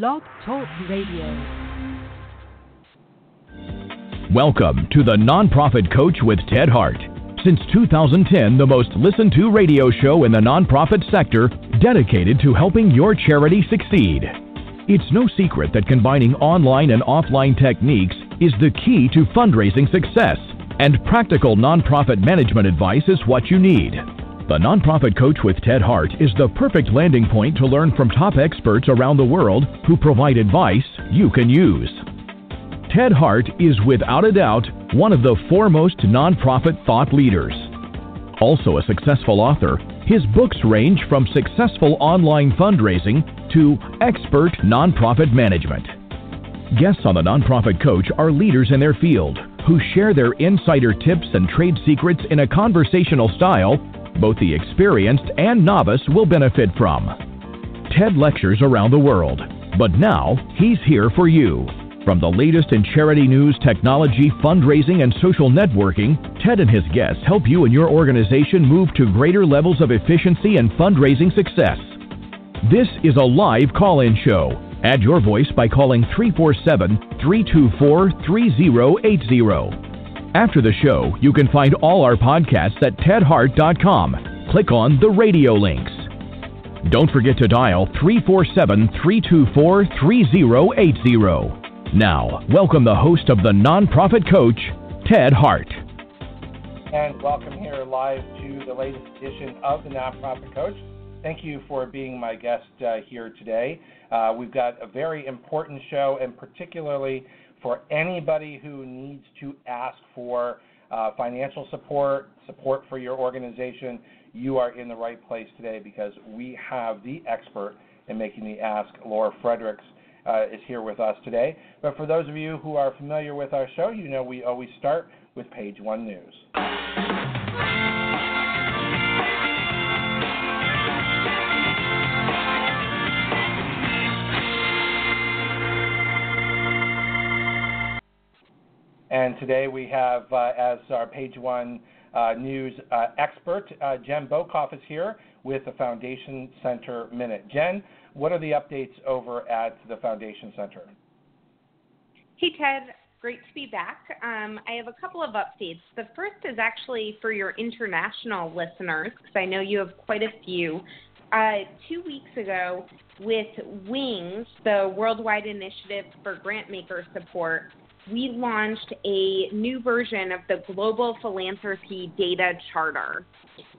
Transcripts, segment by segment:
Blog Talk Radio. Welcome to the Nonprofit Coach with Ted Hart. Since 2010, the most listened to radio show in the nonprofit sector dedicated to helping your charity succeed. It's no secret that combining online and offline techniques is the key to fundraising success, and practical nonprofit management advice is what you need. The Nonprofit Coach with Ted Hart is the perfect landing point to learn from top experts around the world who provide advice you can use. Ted Hart is without a doubt one of the foremost nonprofit thought leaders. Also a successful author, his books range from successful online fundraising to expert nonprofit management. Guests on the Nonprofit Coach are leaders in their field who share their insider tips and trade secrets in a conversational style both the experienced and novice will benefit from. Ted lectures around the world, but now he's here for you. From the latest in charity news, technology, fundraising, and social networking, Ted and his guests help you and your organization move to greater levels of efficiency and fundraising success. This is a live call in show. Add your voice by calling 347 324 3080. After the show, you can find all our podcasts at tedhart.com. Click on the radio links. Don't forget to dial 347 324 3080. Now, welcome the host of the Nonprofit Coach, Ted Hart. And welcome here live to the latest edition of the Nonprofit Coach. Thank you for being my guest uh, here today. Uh, we've got a very important show, and particularly for anybody who needs to ask for uh, financial support, support for your organization, you are in the right place today because we have the expert in making the ask. Laura Fredricks uh, is here with us today. But for those of you who are familiar with our show, you know we always start with page one news. And today we have, uh, as our page one uh, news uh, expert, uh, Jen Bokoff is here with the Foundation Center Minute. Jen, what are the updates over at the Foundation Center? Hey, Ted. Great to be back. Um, I have a couple of updates. The first is actually for your international listeners, because I know you have quite a few. Uh, two weeks ago, with WINGS, the Worldwide Initiative for Grantmaker Support, we launched a new version of the Global Philanthropy Data Charter.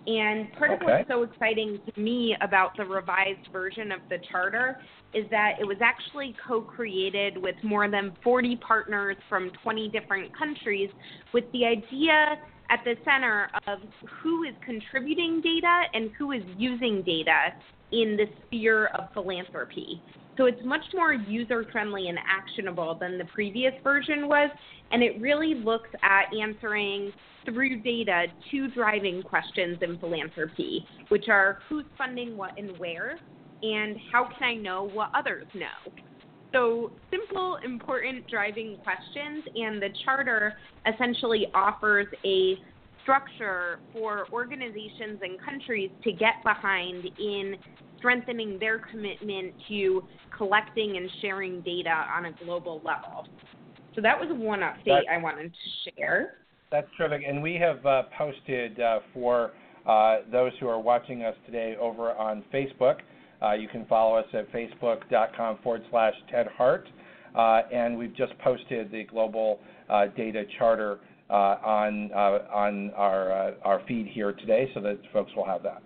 And part okay. of what's so exciting to me about the revised version of the charter is that it was actually co created with more than 40 partners from 20 different countries with the idea at the center of who is contributing data and who is using data in the sphere of philanthropy. So it's much more user friendly and actionable than the previous version was, and it really looks at answering through data two driving questions in philanthropy, which are who's funding what and where, and how can I know what others know. So, simple, important driving questions, and the charter essentially offers a structure for organizations and countries to get behind in strengthening their commitment to collecting and sharing data on a global level. So that was one update I wanted to share. That's terrific. And we have uh, posted uh, for uh, those who are watching us today over on Facebook. Uh, you can follow us at facebook.com forward slash Ted Hart. Uh, and we've just posted the global uh, data charter on, on our, our feed here today so that folks will have that.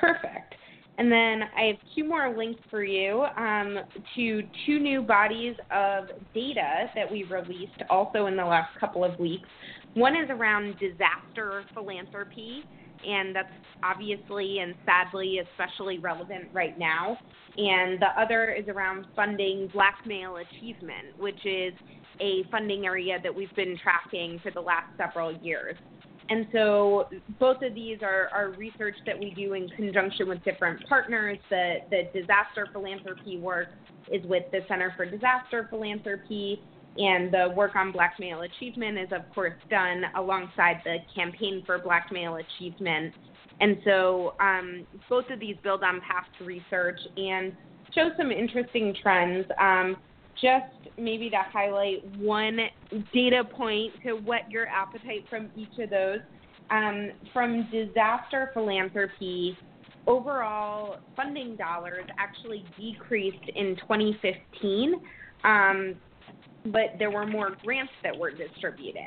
Perfect. And then I have two more links for you um, to two new bodies of data that we released also in the last couple of weeks. One is around disaster philanthropy, and that's obviously and sadly especially relevant right now. And the other is around funding Black Male Achievement, which is a funding area that we've been tracking for the last several years. And so both of these are, are research that we do in conjunction with different partners. The, the disaster philanthropy work is with the Center for Disaster Philanthropy, and the work on Black Male Achievement is, of course, done alongside the Campaign for Black Male Achievement. And so um, both of these build on past research and show some interesting trends. Um, just maybe to highlight one data point to whet your appetite from each of those. Um, from disaster philanthropy, overall funding dollars actually decreased in 2015, um, but there were more grants that were distributed.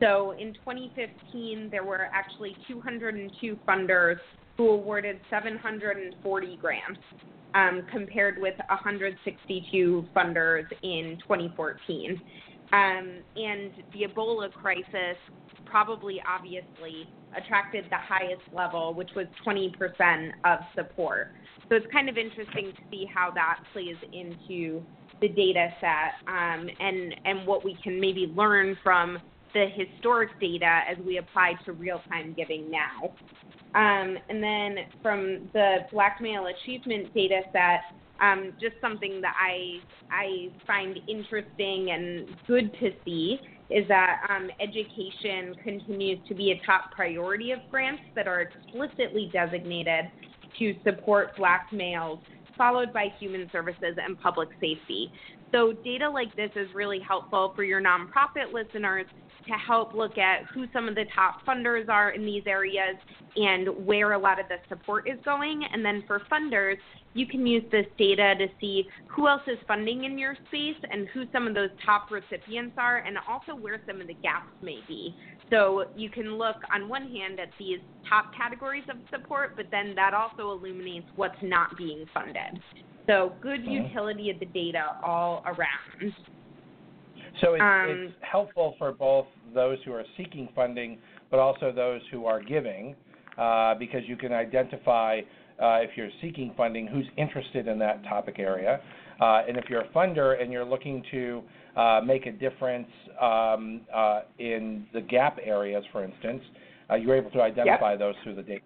So in 2015, there were actually 202 funders who awarded 740 grants um, compared with 162 funders in 2014. Um, and the Ebola crisis probably obviously attracted the highest level, which was 20% of support. So it's kind of interesting to see how that plays into the data set um, and, and what we can maybe learn from the historic data as we apply to real time giving now. Um, and then from the Black Male Achievement data set, um, just something that I I find interesting and good to see is that um, education continues to be a top priority of grants that are explicitly designated to support Black males, followed by human services and public safety. So data like this is really helpful for your nonprofit listeners to help look at who some of the top funders are in these areas and where a lot of the support is going. And then for funders, you can use this data to see who else is funding in your space and who some of those top recipients are, and also where some of the gaps may be. So you can look on one hand at these top categories of support, but then that also illuminates what's not being funded. So good mm-hmm. utility of the data all around. So it's, um, it's helpful for both those who are seeking funding, but also those who are giving, uh, because you can identify uh, if you're seeking funding who's interested in that topic area. Uh, and if you're a funder and you're looking to uh, make a difference um, uh, in the gap areas, for instance, uh, you're able to identify yep. those through the data.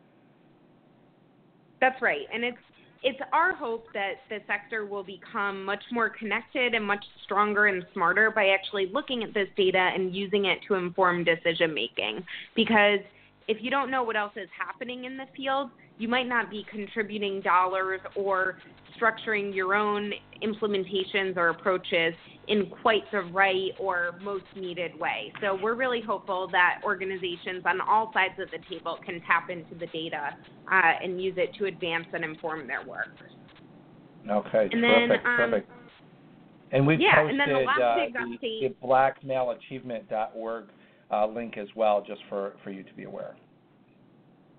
That's right, and it's it's our hope that the sector will become much more connected and much stronger and smarter by actually looking at this data and using it to inform decision making. Because if you don't know what else is happening in the field, you might not be contributing dollars or structuring your own implementations or approaches in quite the right or most needed way. So we're really hopeful that organizations on all sides of the table can tap into the data uh, and use it to advance and inform their work. Okay, and terrific, then, um, terrific. And we've yeah, posted and then the, uh, the, the blackmaleachievement.org uh, link as well, just for, for you to be aware.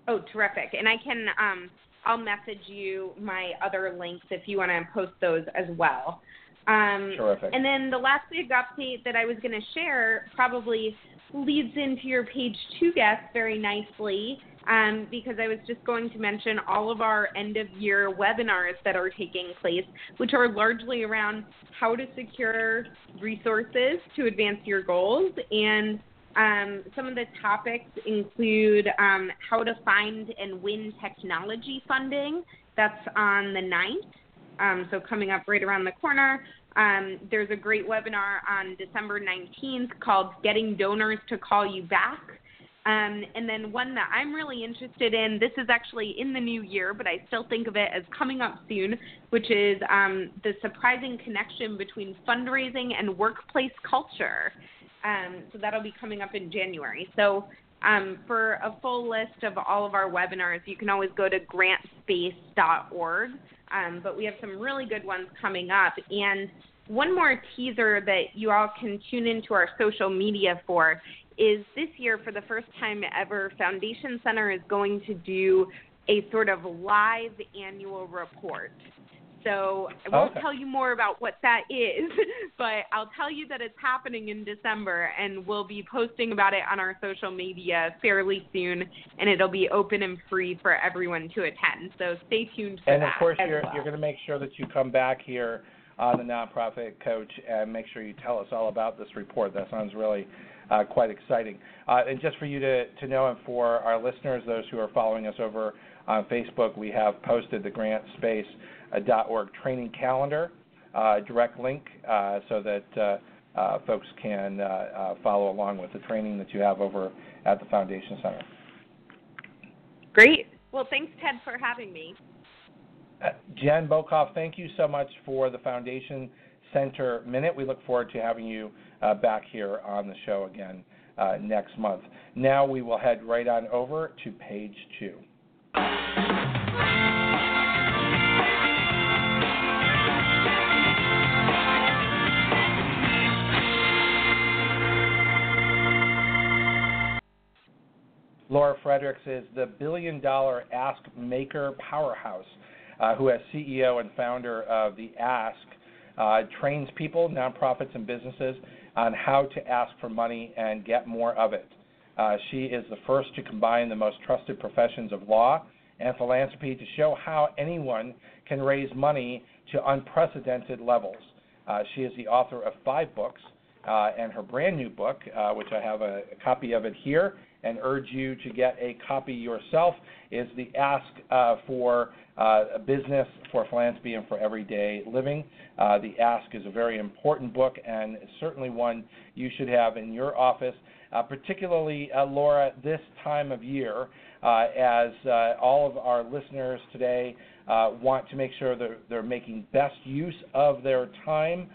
Oh, terrific. And I can um, I'll message you my other links if you want to post those as well. Um, terrific. And then the last big update that I was going to share probably leads into your page two guest very nicely um, because I was just going to mention all of our end of year webinars that are taking place, which are largely around how to secure resources to advance your goals and um, some of the topics include um, how to find and win technology funding. That's on the 9th, um, so coming up right around the corner. Um, there's a great webinar on December 19th called Getting Donors to Call You Back. Um, and then one that I'm really interested in, this is actually in the new year, but I still think of it as coming up soon, which is um, the surprising connection between fundraising and workplace culture. Um, so that'll be coming up in January. So um, for a full list of all of our webinars, you can always go to grantspace.org. Um, but we have some really good ones coming up. And one more teaser that you all can tune into our social media for is this year, for the first time ever, Foundation Center is going to do a sort of live annual report. So oh, I won't okay. tell you more about what that is, but I'll tell you that it's happening in December, and we'll be posting about it on our social media fairly soon, and it'll be open and free for everyone to attend. So stay tuned for and that. And of course, you're well. you're going to make sure that you come back here on the nonprofit coach and make sure you tell us all about this report. That sounds really uh, quite exciting. Uh, and just for you to, to know, and for our listeners, those who are following us over on Facebook, we have posted the grant space .org training calendar, uh, direct link, uh, so that uh, folks can follow along with the training that you have over at the Foundation Center. Great. Well, thanks, Ted, for having me. Uh, Jen Bokoff, thank you so much for the Foundation Center Minute. We look forward to having you uh, back here on the show again uh, next month. Now we will head right on over to page two. Laura Fredricks is the billion dollar Ask Maker powerhouse, uh, who, as CEO and founder of the Ask, uh, trains people, nonprofits, and businesses on how to ask for money and get more of it. Uh, she is the first to combine the most trusted professions of law and philanthropy to show how anyone can raise money to unprecedented levels. Uh, she is the author of five books, uh, and her brand new book, uh, which I have a, a, copy of it here, and urge you to get a copy yourself, is the Ask uh, for uh, Business, for Philanthropy, and for Everyday Living. Uh, the Ask is a very important book and certainly one you should have in your office, uh, particularly, uh, Laura, this time of year, uh, as all of our listeners today want to make sure that they're making best use of their time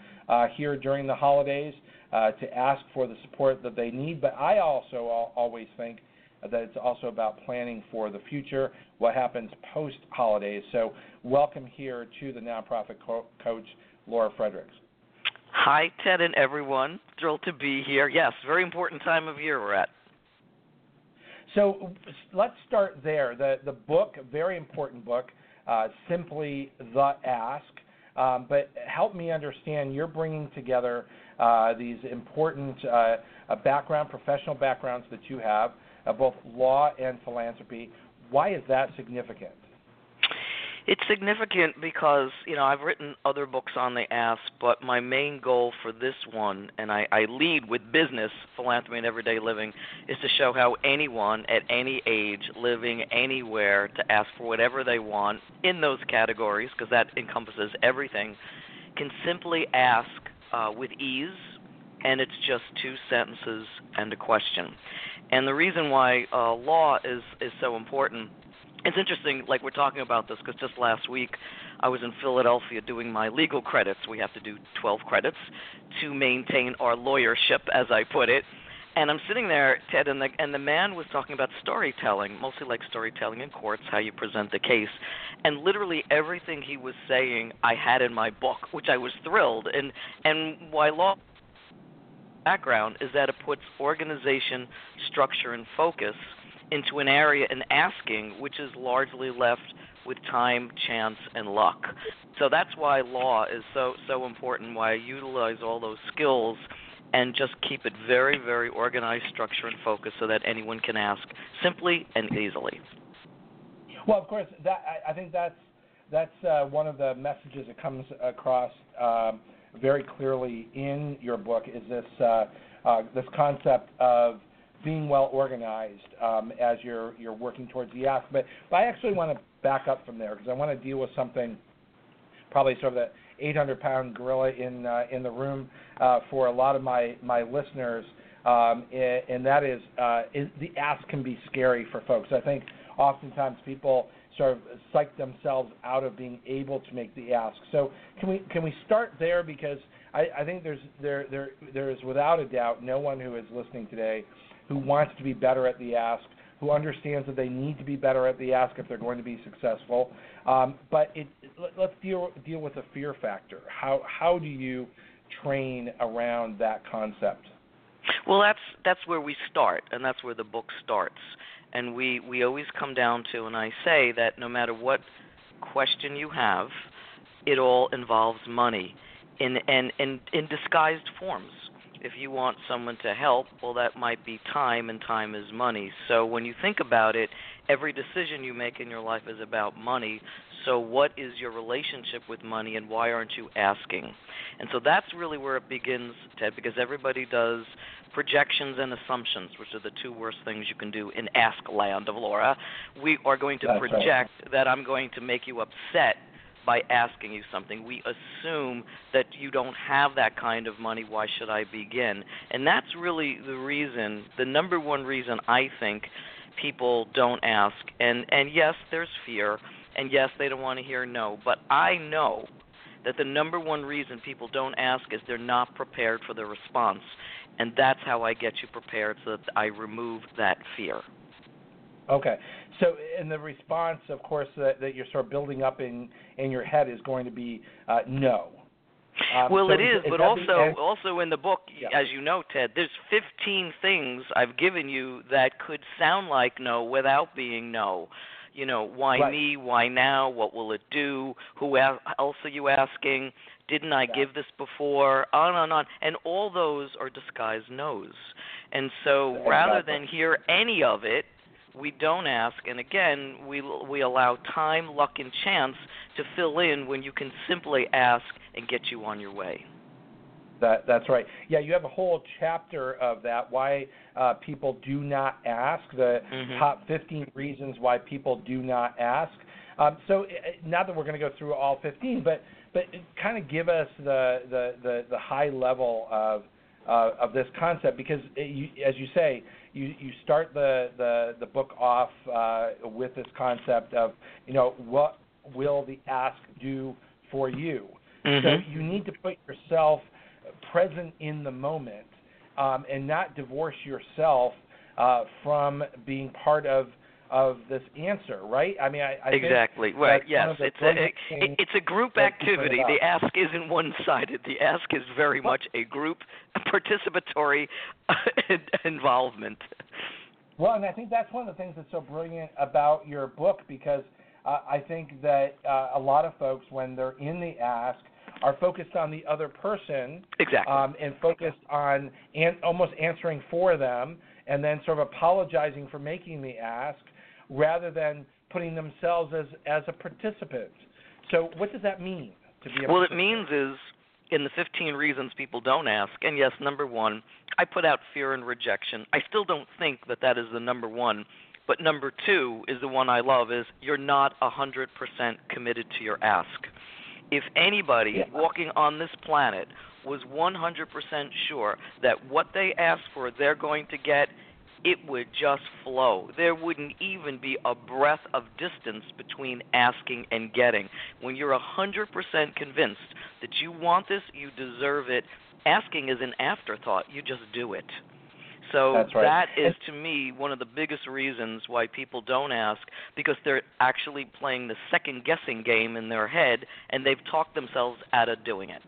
here during the holidays uh, to ask for the support that they need. But I also always think that it's also about planning for the future, what happens post holidays. So, welcome here to the nonprofit co- coach, Laura Fredricks. Hi, Ted and everyone. Thrilled to be here. Yes, very important time of year we're at. So let's start there. The the book, very important book, uh, simply the ask. Um, but help me understand. You're bringing together uh, these important uh, uh, background, professional backgrounds that you have, uh, both law and philanthropy. Why is that significant? It's significant because you know I've written other books on the ask, but my main goal for this one, and I, I lead with business, philanthropy, and everyday living, is to show how anyone at any age, living anywhere, to ask for whatever they want in those categories, because that encompasses everything, can simply ask uh, with ease, and it's just two sentences and a question. And the reason why uh, law is is so important. It's interesting, like we're talking about this, because just last week I was in Philadelphia doing my legal credits. We have to do 12 credits to maintain our lawyership, as I put it. And I'm sitting there, Ted, and the and the man was talking about storytelling, mostly like storytelling in courts, how you present the case, and literally everything he was saying I had in my book, which I was thrilled. And and why law background is that it puts organization, structure, and focus into an area in asking, which is largely left with time, chance, and luck. So that's why law is so so important. Why I utilize all those skills and just keep it very, very organized, structure, and focus so that anyone can ask simply and easily. Well, of course, that I, I think that's that's uh, one of the messages that comes across um, very clearly in your book is this uh, uh, this concept of being well organized um, as you're you're working towards the ask. But, but I actually want to back up from there because I want to deal with something probably sort of the 800 pound gorilla in uh, in the room uh, for a lot of my my listeners, um, and, and that is, uh, is the ask can be scary for folks. I think oftentimes people sort of psych themselves out of being able to make the ask. So can we can we start there because I, I think there's there there there is without a doubt no one who is listening today who wants to be better at the ask who understands that they need to be better at the ask if they're going to be successful. Um, but it, let, us deal deal with the fear factor. How how do you train around that concept? Well, that's that's where we start, and that's where the book starts. And we we always come down to, and I say that no matter what question you have, it all involves money, in in, in, in disguised forms if you want someone to help, well, that might be time, and time is money. So when you think about it, every decision you make in your life is about money. So what is your relationship with money, and why aren't you asking? And so that's really where it begins, Ted, because everybody does projections and assumptions, which are the two worst things you can do in Ask Land of Laura. We are going to that's project right. that I'm going to make you upset by asking you something. We assume that you don't have that kind of money. Why should I begin? And that's really the reason, the number one reason I think people don't ask. And and yes, there's fear. And yes, they don't want to hear no, but I know that the number one reason people don't ask is they're not prepared for the response. And that's how I get you prepared so that I remove that fear. Okay. So, and the response, of course, that, that you're sort of building up in in your head is going to be uh, no. Um, well, so it is, is but also also in the book, yeah. as you know, Ted, there's 15 things I've given you that could sound like no without being no. You know, why right. me? Why now? What will it do? Who else are you asking? Didn't I yeah. give this before? On and on, and all those are disguised no's. And so, exactly. rather than hear any of it, we don't ask, and again, we we allow time, luck, and chance to fill in when you can simply ask and get you on your way. That that's right. Yeah, you have a whole chapter of that. Why uh, people do not ask. The mm-hmm. top 15 reasons why people do not ask. Um, so not that we're going to go through all 15, but but kind of give us the the the, the high level of uh, of this concept because it, you, as you say, you, you start the, the, the book off uh, with this concept of, you know, what will the ask do for you? Mm-hmm. So you need to put yourself present in the moment um, and not divorce yourself uh, from being part of of this answer, right? I mean, I, I exactly right. Yes, it's a it, it's a group activity. The ask isn't one-sided. The ask is very much a group participatory involvement. Well, and I think that's one of the things that's so brilliant about your book because uh, I think that uh, a lot of folks, when they're in the ask, are focused on the other person exactly um, and focused on an, almost answering for them and then sort of apologizing for making the ask rather than putting themselves as as a participant. So what does that mean to be a Well, it means is in the 15 reasons people don't ask, and yes, number one, I put out fear and rejection. I still don't think that that is the number one, but number two is the one I love is you're not 100% committed to your ask. If anybody yeah. walking on this planet was 100% sure that what they ask for they're going to get it would just flow. There wouldn't even be a breath of distance between asking and getting. When you're 100% convinced that you want this, you deserve it, asking is an afterthought. You just do it. So right. that is to me one of the biggest reasons why people don't ask because they're actually playing the second guessing game in their head and they've talked themselves out of doing it.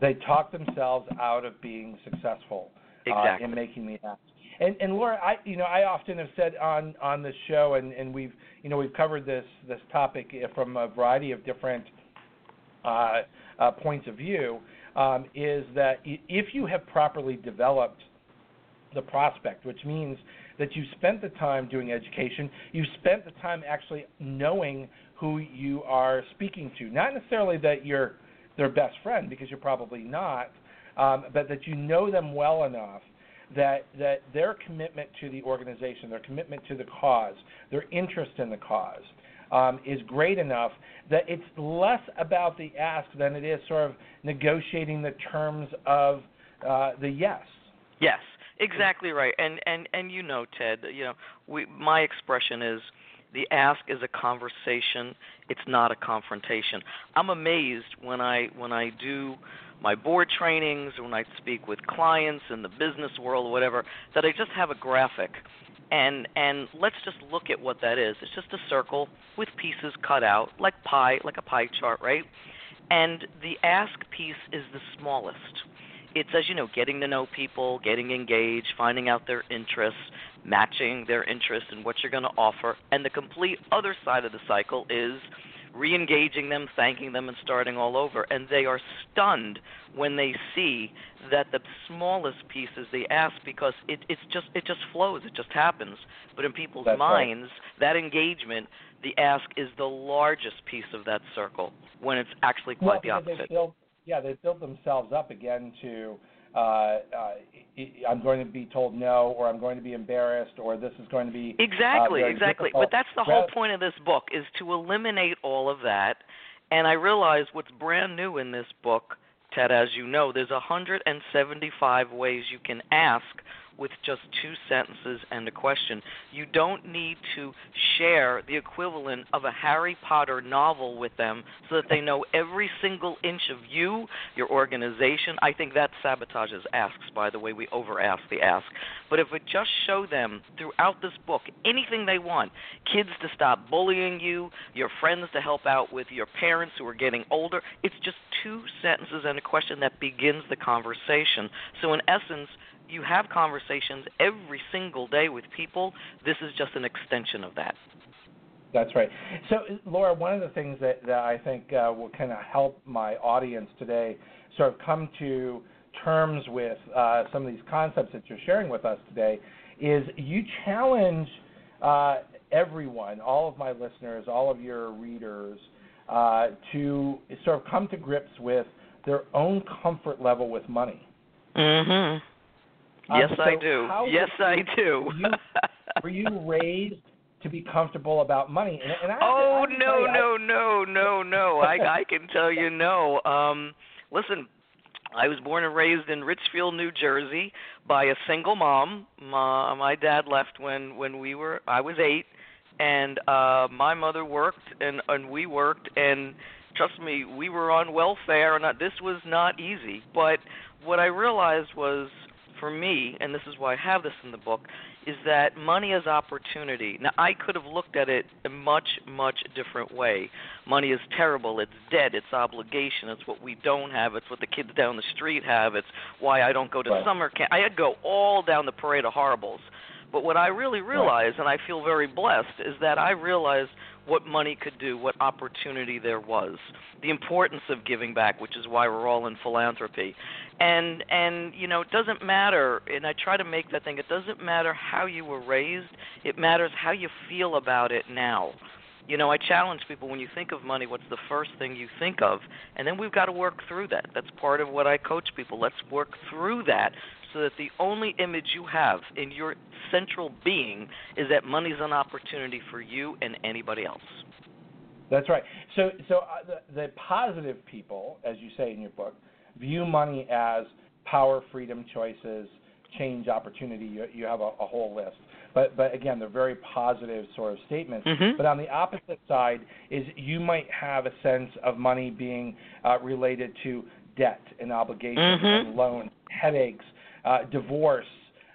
They talk themselves out of being successful exactly. uh, in making the ask. And, and Laura, I you know I often have said on on the show, and, and we've you know we've covered this this topic from a variety of different uh, uh, points of view, um, is that if you have properly developed the prospect, which means that you've spent the time doing education, you've spent the time actually knowing who you are speaking to, not necessarily that you're their best friend because you're probably not, um, but that you know them well enough that that their commitment to the organization, their commitment to the cause, their interest in the cause um, is great enough that it's less about the ask than it is sort of negotiating the terms of uh, the yes. Yes, exactly right. And and and you know, Ted, you know, we my expression is the ask is a conversation it's not a confrontation i'm amazed when i when i do my board trainings, when I speak with clients in the business world, or whatever, that I just have a graphic. And and let's just look at what that is. It's just a circle with pieces cut out, like pie, like a pie chart, right? And the ask piece is the smallest. It's as you know, getting to know people, getting engaged, finding out their interests, matching their interests and what you're going to offer. And the complete other side of the cycle is re-engaging them, thanking them, and starting all over. And they are stunned when they see that the smallest piece is the ask because it it's just it just flows, it just happens. But in people's That's minds, right. that engagement, the ask is the largest piece of that circle when it's actually quite well, the opposite. Yeah, they build themselves up again to. Uh, uh, I'm going to be told no, or I'm going to be embarrassed, or this is going to be exactly, uh, exactly. Difficult. But that's the whole point of this book is to eliminate all of that. And I realize what's brand new in this book, Ted, as you know, there's 175 ways you can ask with just two sentences and a question. You don't need to share the equivalent of a Harry Potter novel with them so that they know every single inch of you, your organization. I think that sabotages asks, by the way. We over ask the ask. But if we just show them throughout this book anything they want kids to stop bullying you, your friends to help out with your parents who are getting older it's just two sentences and a question that begins the conversation. So, in essence, you have conversations every single day with people. This is just an extension of that. That's right. So, Laura, one of the things that, that I think uh, will kind of help my audience today sort of come to terms with uh, some of these concepts that you're sharing with us today is you challenge uh, everyone, all of my listeners, all of your readers, uh, to sort of come to grips with their own comfort level with money. Mhm. Yes, so I do. Yes, you, I do. were, you, were you raised to be comfortable about money? And, and I, oh I no, you, no, no, no, no! I I can tell you no. Um, listen, I was born and raised in Richfield, New Jersey, by a single mom. My, my dad left when when we were I was eight, and uh my mother worked and and we worked and trust me we were on welfare and this was not easy but what i realized was for me and this is why i have this in the book is that money is opportunity. Now i could have looked at it a much much different way. Money is terrible. It's debt. It's obligation. It's what we don't have. It's what the kids down the street have. It's why i don't go to right. summer camp. I would go all down the parade of horribles. But what I really realized, and I feel very blessed, is that I realized what money could do, what opportunity there was, the importance of giving back, which is why we're all in philanthropy. And and you know, it doesn't matter, and I try to make that thing, it doesn't matter how you were raised, it matters how you feel about it now. You know, I challenge people when you think of money, what's the first thing you think of? And then we've got to work through that. That's part of what I coach people. Let's work through that so that the only image you have in your central being is that money's an opportunity for you and anybody else. That's right. So, so uh, the, the positive people, as you say in your book, view money as power, freedom, choices, change, opportunity. You, you have a, a whole list. But, but again, they're very positive sort of statements. Mm-hmm. But on the opposite side is you might have a sense of money being uh, related to debt and obligation mm-hmm. and loans, headaches, uh, divorce,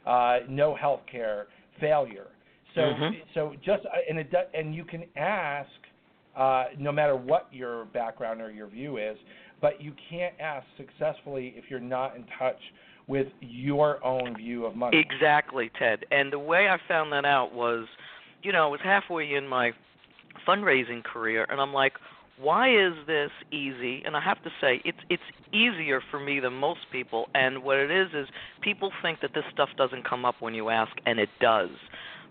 uh, no health care, failure. So, mm-hmm. so just uh, and it and you can ask, uh, no matter what your background or your view is, but you can't ask successfully if you're not in touch with your own view of money. Exactly, Ted. And the way I found that out was, you know, I was halfway in my fundraising career, and I'm like, why is this easy? And I have to say, it's it's easier for me than most people. And what it is is people think that this stuff doesn't come up when you ask, and it does.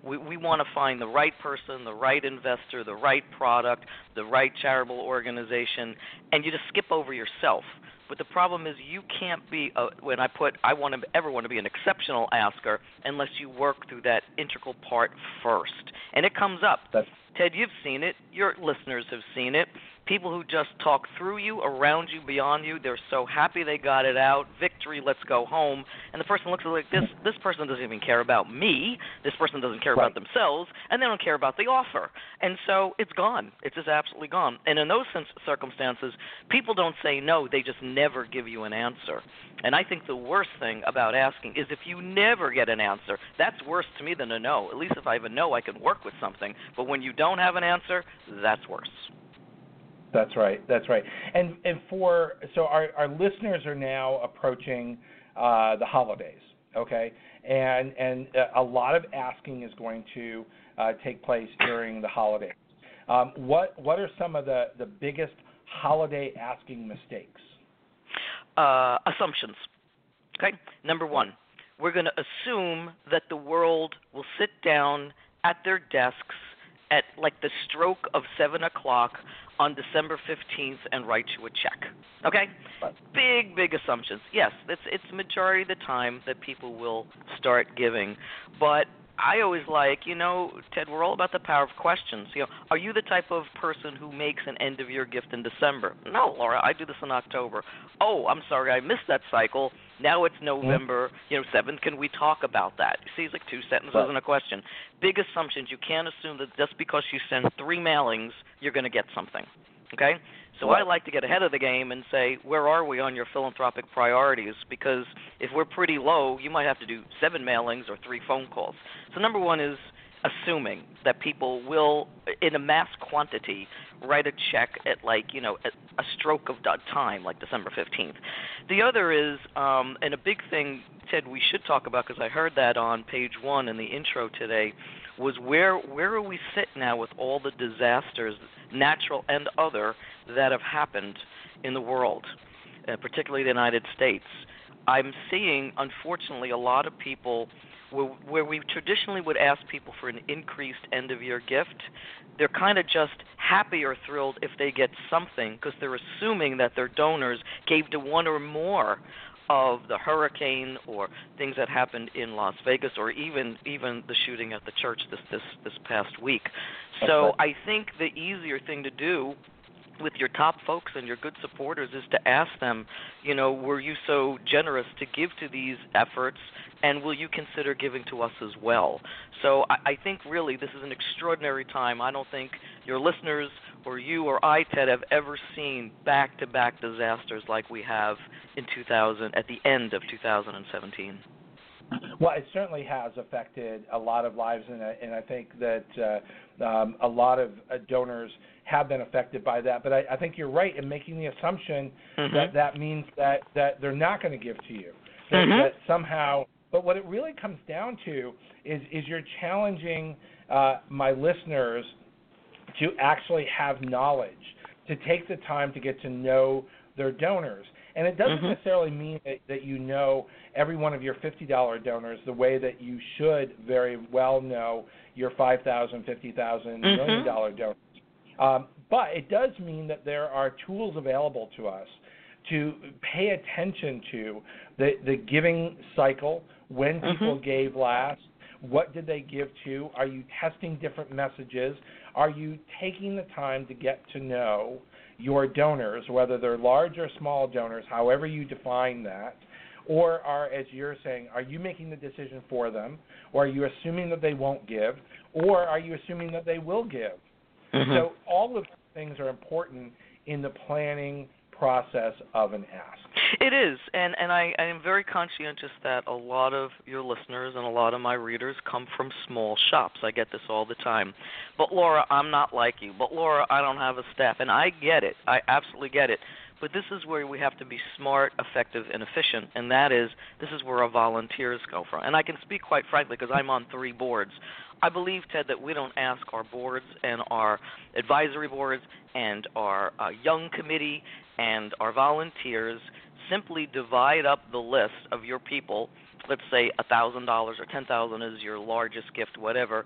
We we want to find the right person, the right investor, the right product, the right charitable organization, and you just skip over yourself. But the problem is you can't be a, when I put I want to ever want to be an exceptional asker unless you work through that integral part first. And it comes up. That's Ted, you've seen it. Your listeners have seen it people who just talk through you, around you, beyond you. They're so happy they got it out. Victory, let's go home. And the person looks like this. This person doesn't even care about me. This person doesn't care right. about themselves, and they don't care about the offer. And so it's gone. It's just absolutely gone. And in those circumstances, people don't say no. They just never give you an answer. And I think the worst thing about asking is if you never get an answer. That's worse to me than a no. At least if I have a no, I can work with something. But when you don't have an answer, that's worse. That's right. That's right. And and for so our our listeners are now approaching uh, the holidays. Okay, and and a lot of asking is going to uh, take place during the holidays. Um, what what are some of the the biggest holiday asking mistakes? Uh, assumptions. Okay. Number one, we're going to assume that the world will sit down at their desks at like the stroke of seven o'clock on December fifteenth and write you a check. Okay? Right. Big, big assumptions. Yes, it's it's majority of the time that people will start giving, but I always like, you know, Ted, we're all about the power of questions. You know, are you the type of person who makes an end of year gift in December? No, Laura, I do this in October. Oh, I'm sorry, I missed that cycle. Now it's November, mm-hmm. you know, seventh. Can we talk about that? See, it's like two sentences and a question. Big assumptions. You can't assume that just because you send three mailings, you're going to get something. Okay? So I like to get ahead of the game and say, where are we on your philanthropic priorities? Because if we're pretty low, you might have to do seven mailings or three phone calls. So number one is assuming that people will, in a mass quantity, write a check at like you know a stroke of time, like December fifteenth. The other is, um, and a big thing, Ted, we should talk about because I heard that on page one in the intro today, was where where are we sit now with all the disasters, natural and other, that have happened in the world, uh, particularly the United States. I'm seeing, unfortunately, a lot of people where, where we traditionally would ask people for an increased end of year gift, they're kind of just happy or thrilled if they get something because they're assuming that their donors gave to one or more of the hurricane or things that happened in Las Vegas or even even the shooting at the church this this this past week. So I think the easier thing to do with your top folks and your good supporters is to ask them, you know, were you so generous to give to these efforts, and will you consider giving to us as well? So I, I think really this is an extraordinary time. I don't think your listeners or you or I, Ted, have ever seen back-to-back disasters like we have in 2000 at the end of 2017. Well, it certainly has affected a lot of lives, and, and I think that uh, um, a lot of uh, donors have been affected by that. But I, I think you're right in making the assumption mm-hmm. that that means that that they're not going to give to you. That, mm-hmm. that somehow. But what it really comes down to is is you're challenging uh, my listeners to actually have knowledge, to take the time to get to know their donors. And it doesn't mm-hmm. necessarily mean that, that you know every one of your $50 donors the way that you should very well know your $5,000, $50,000, mm-hmm. million dollar donors. Um, but it does mean that there are tools available to us to pay attention to the, the giving cycle, when mm-hmm. people mm-hmm. gave last, what did they give to? Are you testing different messages? Are you taking the time to get to know your donors, whether they're large or small donors, however you define that? Or are, as you're saying, are you making the decision for them? Or are you assuming that they won't give? Or are you assuming that they will give? Mm-hmm. So all of these things are important in the planning process of an ask. It is, and and I, I am very conscientious that a lot of your listeners and a lot of my readers come from small shops. I get this all the time. But Laura, I'm not like you. But Laura, I don't have a staff, and I get it. I absolutely get it. But this is where we have to be smart, effective, and efficient, and that is this is where our volunteers go from. And I can speak quite frankly because I'm on three boards. I believe, Ted, that we don't ask our boards and our advisory boards and our uh, young committee and our volunteers simply divide up the list of your people. Let's say a thousand dollars or ten thousand is your largest gift, whatever.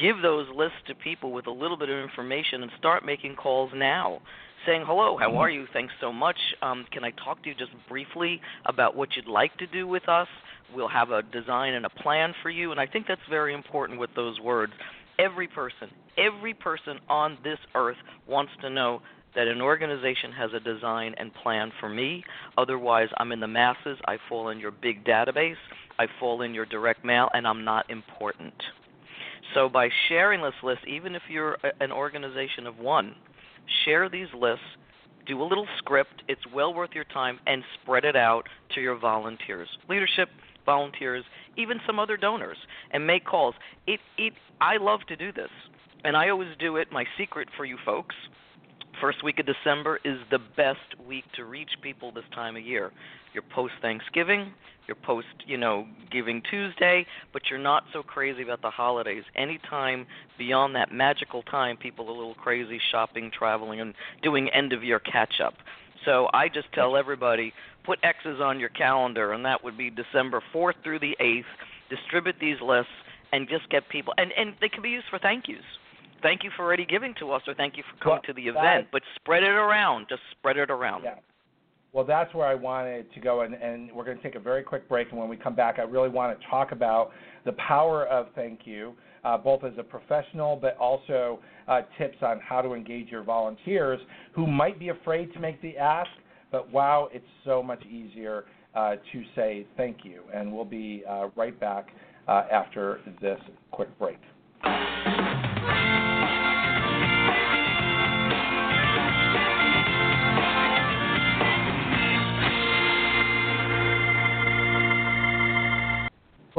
Give those lists to people with a little bit of information and start making calls now saying, Hello, how are you? Thanks so much. Um, can I talk to you just briefly about what you'd like to do with us? We'll have a design and a plan for you. And I think that's very important with those words. Every person, every person on this earth wants to know that an organization has a design and plan for me. Otherwise, I'm in the masses. I fall in your big database. I fall in your direct mail, and I'm not important. So, by sharing this list, even if you're an organization of one, share these lists, do a little script. It's well worth your time, and spread it out to your volunteers. Leadership, volunteers, even some other donors, and make calls. It, it, I love to do this, and I always do it. My secret for you folks First week of December is the best week to reach people this time of year. You're post Thanksgiving, you're post, you know, Giving Tuesday, but you're not so crazy about the holidays. Anytime beyond that magical time, people are a little crazy shopping, traveling, and doing end of year catch up. So I just tell everybody put X's on your calendar, and that would be December 4th through the 8th. Distribute these lists and just get people, and and they can be used for thank yous thank you for already giving to us, or thank you for coming well, to the event. But spread it around. Just spread it around. Yeah. Well, that's where I wanted to go, and, and we're going to take a very quick break. And when we come back, I really want to talk about the power of thank you, uh, both as a professional, but also uh, tips on how to engage your volunteers who might be afraid to make the ask. But wow, it's so much easier uh, to say thank you. And we'll be uh, right back uh, after this quick break.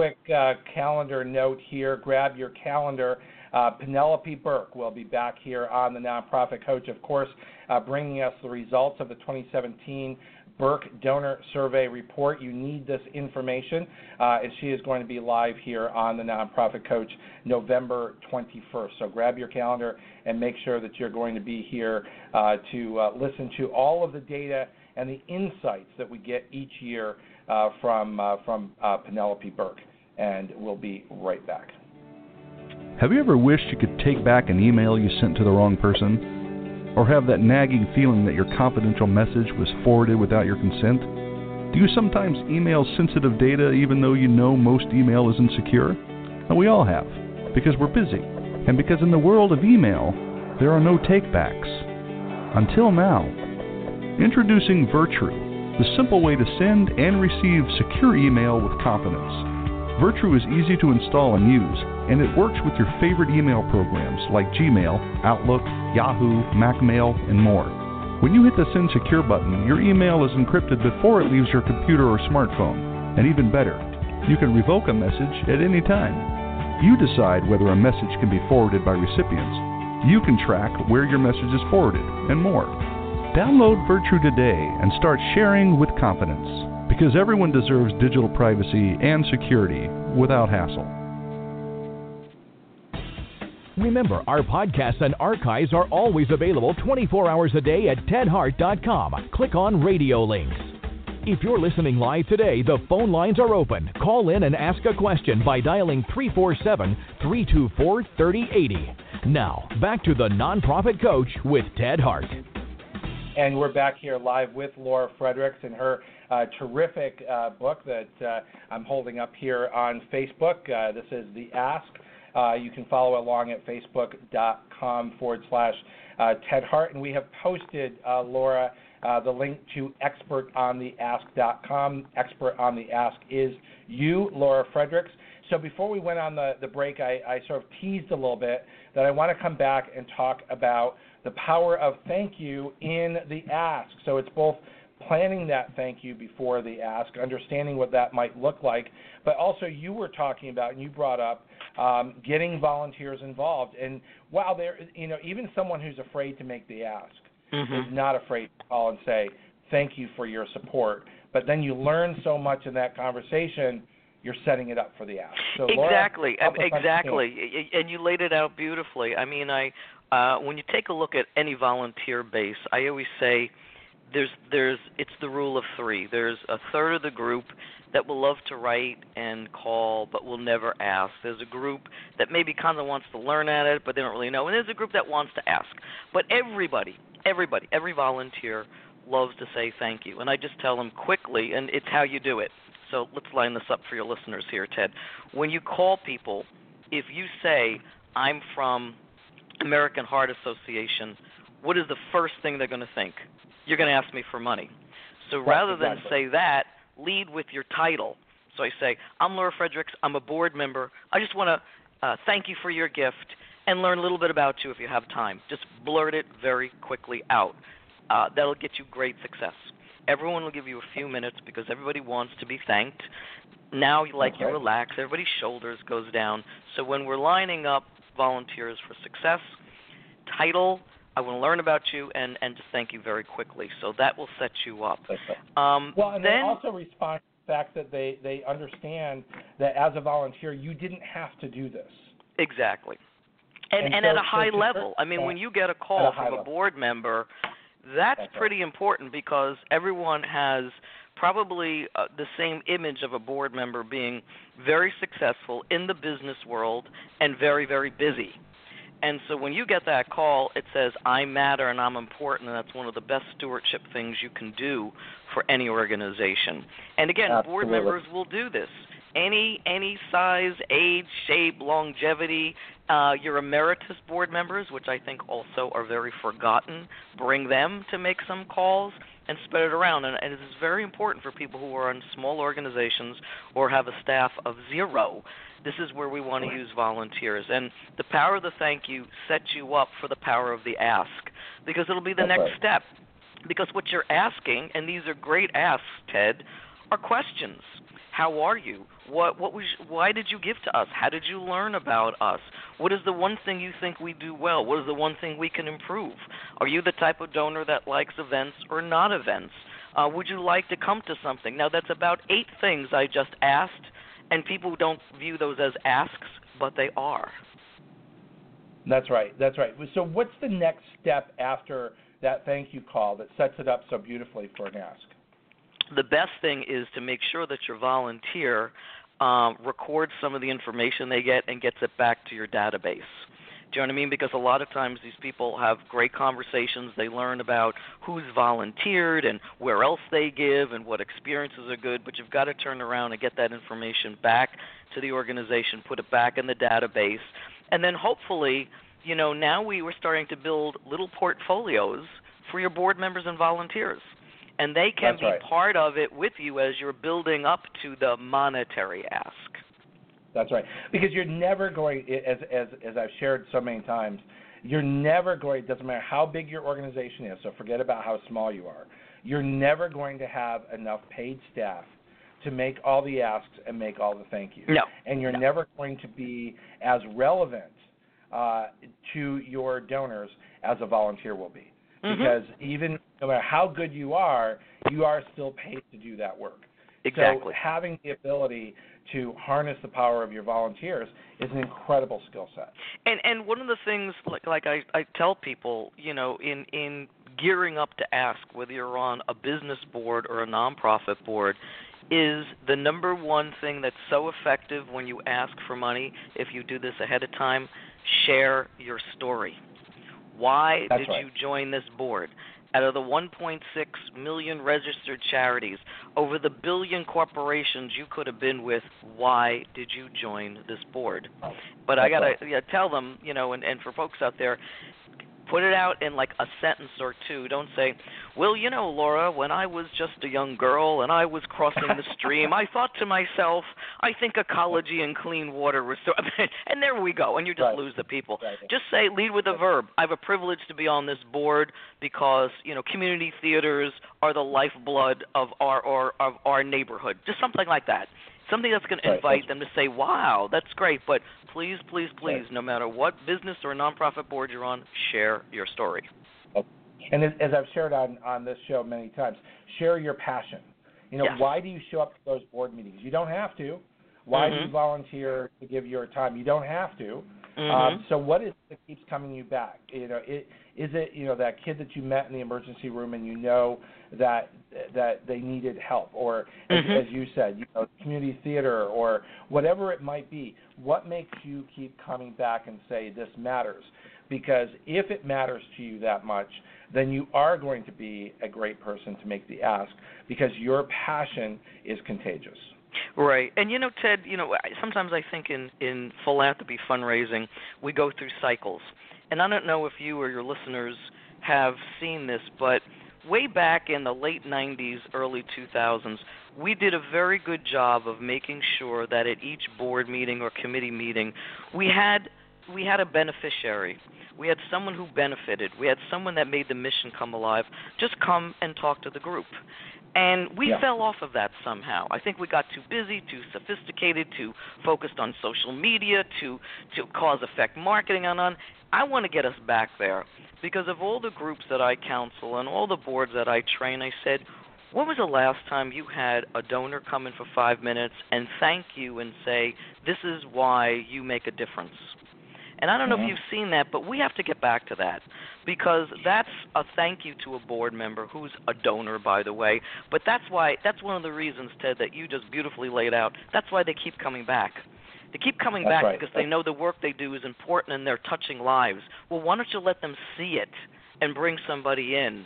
Quick uh, calendar note here. Grab your calendar. Uh, Penelope Burk will be back here on the Nonprofit Coach, of course, uh, bringing us the results of the 2017 Burk Donor Survey Report. You need this information, uh, and she is going to be live here on the Nonprofit Coach November 21st. So grab your calendar and make sure that you're going to be here uh, to uh, listen to all of the data and the insights that we get each year uh, from from Penelope Burk. And we'll be right back. Have you ever wished you could take back an email you sent to the wrong person? Or have that nagging feeling that your confidential message was forwarded without your consent? Do you sometimes email sensitive data even though you know most email is insecure? Well, we all have, because we're busy, and because in the world of email, there are no takebacks. Until now. Introducing Virtru, the simple way to send and receive secure email with confidence. Virtru is easy to install and use, and it works with your favorite email programs like Gmail, Outlook, Yahoo, MacMail, and more. When you hit the Send Secure button, your email is encrypted before it leaves your computer or smartphone. And even better, you can revoke a message at any time. You decide whether a message can be forwarded by recipients. You can track where your message is forwarded, and more. Download Virtru today and start sharing with confidence because everyone deserves digital privacy and security without hassle. Remember, our podcasts and archives are always available 24 hours a day at tedhart.com. Click on radio links. If you're listening live today, the phone lines are open. Call in and ask a question by dialing 347 324 3080. Now, back to the Nonprofit Coach with Ted Hart. And we're back here live with Laura Fredricks and her uh, terrific uh, book that uh, I'm holding up here on Facebook. Uh, this is The Ask uh, you can follow along at facebook.com forward slash uh, Ted Hart. And we have posted, Laura, the link to expertontheask.com. Expert on the Ask is you, Laura Fredricks. So before we went on the, the break, I, I sort of teased a little bit that I want to come back and talk about the power of thank you in the ask. So it's both planning that thank you before the ask, understanding what that might look like, but also you were talking about and you brought up um, getting volunteers involved. And wow, there, you know, even someone who's afraid to make the ask mm-hmm. is not afraid to call and say thank you for your support. But then you learn so much in that conversation you're setting it up for the ask. So exactly, Laura, exactly, and you laid it out beautifully. I mean, I uh, when you take a look at any volunteer base, I always say there's there's it's the rule of three. There's a third of the group that will love to write and call but will never ask. There's a group that maybe kind of wants to learn at it but they don't really know. And there's a group that wants to ask. But everybody, everybody, every volunteer loves to say thank you. And I just tell them quickly and it's how you do it. So let's line this up for your listeners here, Ted. When you call people, if you say I'm from American Heart Association, what is the first thing they're going to think? You're going to ask me for money. So rather than say that, lead with your title. So I say, I'm Laura Fredricks. I'm a board member. I just want to uh, thank you for your gift and learn a little bit about you if you have time. Just blurt it very quickly out. Uh, that'll get you great success. Everyone will give you a few minutes because everybody wants to be thanked. Now, you like okay. you relax, everybody's shoulders goes down. So when we're lining up volunteers for success, title, I want to learn about you and and just thank you very quickly. So that will set you up. Um, well, and then, they also respond to the fact that they they understand that as a volunteer you didn't have to do this. Exactly. And and, and so, at a high so level, I mean, when you get a call a from a level. board member, that's, That's pretty right. important because everyone has probably uh, the same image of a board member being very successful in the business world and very very busy And so when you get that call, it says, I matter and I'm important, and that's one of the best stewardship things you can do for any organization. And again, Absolutely. board members will do this. Any any size, age, shape, longevity. Uh, your emeritus board members, which I think also are very forgotten, bring them to make some calls and spread it around. And, and it is very important for people who are in small organizations or have a staff of zero this is where we want to use volunteers. And the power of the thank you sets you up for the power of the ask because it'll be the That's next right. step. Because what you're asking, and these are great asks, Ted, are questions. How are you? What what was why did you give to us? How did you learn about us? What is the one thing you think we do well? What is the one thing we can improve? Are you the type of donor that likes events or not events? Uh, would you like to come to something? Now that's about eight things I just asked and people don't view those as asks, but they are. That's right. That's right. So, what's the next step after that thank you call that sets it up so beautifully for an ask? The best thing is to make sure that your volunteer um, records some of the information they get and gets it back to your database. Do you know what I mean? Because a lot of times these people have great conversations. They learn about who's volunteered and where else they give and what experiences are good. But you've got to turn around and get that information back to the organization, put it back in the database, and then hopefully, you know, now we were starting to build little portfolios for your board members and volunteers. And they can That's be right. part of it with you as you're building up to the monetary ask. That's right. Because you're never going, as as as I've shared so many times, you're never going. It doesn't matter how big your organization is. So forget about how small you are. You're never going to have enough paid staff to make all the asks and make all the thank yous. No. And you're No. never going to be as relevant uh, to your donors as a volunteer will be. Mhm. Because even no matter how good you are, you are still paid to do that work. Exactly. So having the ability to harness the power of your volunteers is an incredible skill set. And and one of the things like like I I tell people, you know, in in gearing up to ask whether you're on a business board or a nonprofit board is the number one thing that's so effective when you ask for money if you do this ahead of time, share your story. Why That's did right. you join this board? Out of the 1.6 million registered charities, over the billion corporations you could have been with, why did you join this board? But I gotta yeah, tell them, you know, and, and for folks out there, put it out in like a sentence or two. Don't say, "Well, you know, Laura, when I was just a young girl and I was crossing the stream, I thought to myself, I think ecology and clean water so." and there we go, and you just Right. lose the people. Right. Just say, lead with a verb. I have a privilege to be on this board because you know community theaters are the lifeblood of our or of our neighborhood. Just something like that. Something that's going to Right. invite them to say, "Wow, that's great." But please, please, please, Right. no matter what business or nonprofit board you're on, share your story. And as, as I've shared on, on this show many times, share your passion. You know, Yes. why do you show up to those board meetings? You don't have to. Why do you Mhm. volunteer to give your time? You don't have to. Mhm. Um, so what is it that keeps coming you back? You know, it, is it you know that kid that you met in the emergency room and you know that that they needed help, or as, Mhm. as you said, you know, community theater or whatever it might be. What makes you keep coming back and say this matters? Because if it matters to you that much, then you are going to be a great person to make the ask because your passion is contagious. Right. And you know, Ted, you know, sometimes I think in in philanthropy fundraising, we go through cycles. And I don't know if you or your listeners have seen this, but way back in the late 90s, early 2000s, we did a very good job of making sure that at each board meeting or committee meeting, we had we had a beneficiary. We had someone who benefited. We had someone that made the mission come alive. Just come and talk to the group. And we Yeah. fell off of that somehow. I think we got too busy, too sophisticated, too focused on social media, to to cause effect marketing and on. I want to get us back there because of all the groups that I counsel and all the boards that I train, I said, when was the last time you had a donor come in for five minutes and thank you and say, This is why you make a difference? And I don't know Mhm. if you've seen that, but we have to get back to that because that's a thank you to a board member who's a donor, by the way. But that's why that's one of the reasons, Ted, that you just beautifully laid out. That's why they keep coming back They keep coming That's back right. because they know the work they do is important and they're touching lives. Well, why don't you let them see it and bring somebody in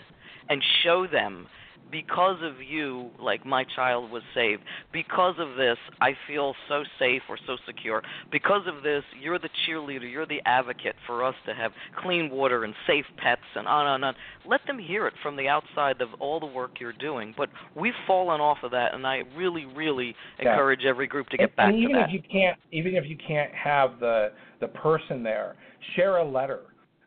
and show them because of you, like my child was saved. Because of this, I feel so safe or so secure. Because of this, you're the cheerleader, you're the advocate for us to have clean water and safe pets and on and on. Let them hear it from the outside of all the work you're doing. But we've fallen off of that, and I really, really Yeah. encourage every group to get and, back and even to that. if you can't, even if you can't have the the person there, share a letter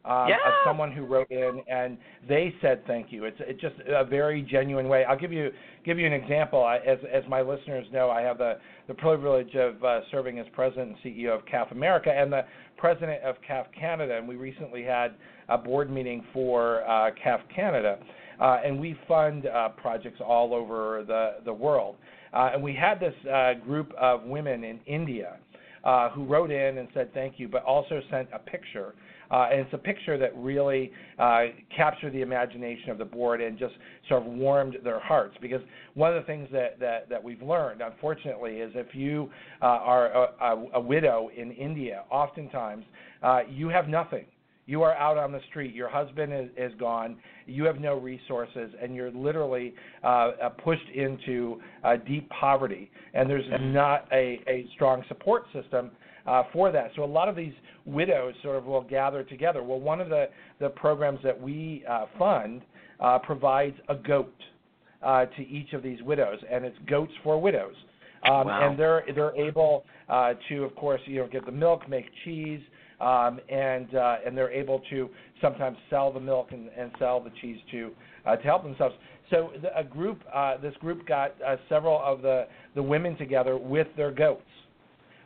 um, Yeah. of someone who wrote in and they said thank you. It's it's just a very genuine way. I'll give you give you an example. I, as as my listeners know, I have the the privilege of uh, serving as president and CEO of CAF America and the president of CAF Canada. And we recently had a board meeting for uh, CAF Canada, uh, and we fund uh, projects all over the the world. Uh, and we had this uh, group of women in India uh, who wrote in and said thank you, but also sent a picture. Uh, and it's a picture that really uh, captured the imagination of the board and just sort of warmed their hearts. Because one of the things that, that, that we've learned, unfortunately, is if you uh, are a, a, a widow in India, oftentimes uh, you have nothing you are out on the street. Your husband is, is gone. You have no resources, and you're literally uh, uh, pushed into uh, deep poverty. And there's not a, a strong support system uh, for that. So a lot of these widows sort of will gather together. Well, one of the, the programs that we uh, fund uh, provides a goat uh, to each of these widows, and it's goats for widows. Um, Wow. And they're they're able uh, to, of course, you know, get the milk, make cheese, um, and uh, and they're able to sometimes sell the milk and, and sell the cheese to uh, to help themselves. So the, a group, uh, this group got uh, several of the the women together with their goats.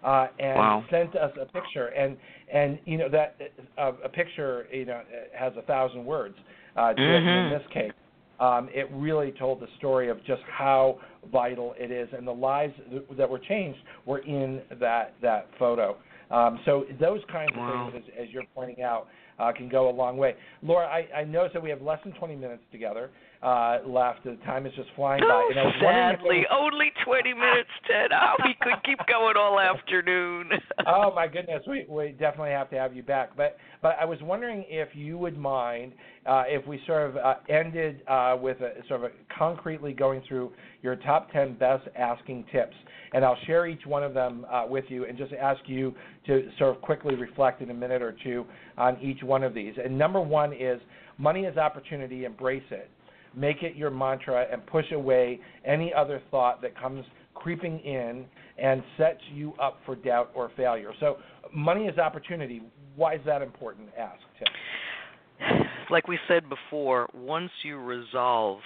Uh, and Wow. sent us a picture, and and you know that uh, a picture you know has a thousand words uh, to it. And Mhm. in this case, um, it really told the story of just how vital it is, and the lives th- that were changed were in that that photo. Um, so those kinds of Wow. things, as, as you're pointing out, uh, can go a long way. Laura, I, I noticed that we have less than 20 minutes together uh, left. The time is just flying by. Oh, And I was wondering if there sadly, was- only 20 minutes, Ted. Oh, we could keep going all afternoon. oh my goodness, we we definitely have to have you back. But but I was wondering if you would mind uh, if we sort of uh, ended uh, with a sort of a concretely going through your top ten best asking tips, and I'll share each one of them uh, with you, and just ask you to sort of quickly reflect in a minute or two on each one of these. And number one is money is opportunity, embrace it. Make it your mantra and push away any other thought that comes creeping in and sets you up for doubt or failure. So, money is opportunity. Why is that important? Ask Tim. like we said before, once you resolve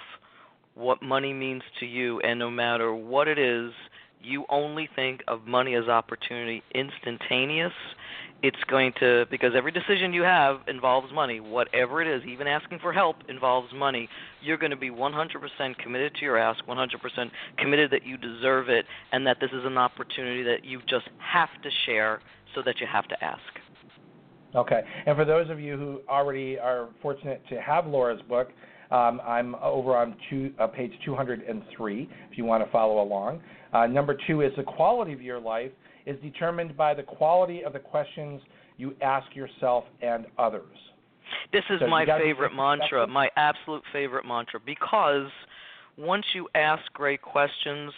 what money means to you, and no matter what it is, you only think of money as opportunity instantaneous, it's going to, because every decision you have involves money, whatever it is, even asking for help involves money, you're going to be 100% committed to your ask, 100% committed that you deserve it, and that this is an opportunity that you just have to share so that you have to ask. Okay. And for those of you who already are fortunate to have Laura's book, um, I'm over on two, uh, page 203 if you want to follow along. Uh, number two is the quality of your life is determined by the quality of the questions you ask yourself and others. This is So my favorite mantra, my absolute favorite mantra, because once you ask great questions,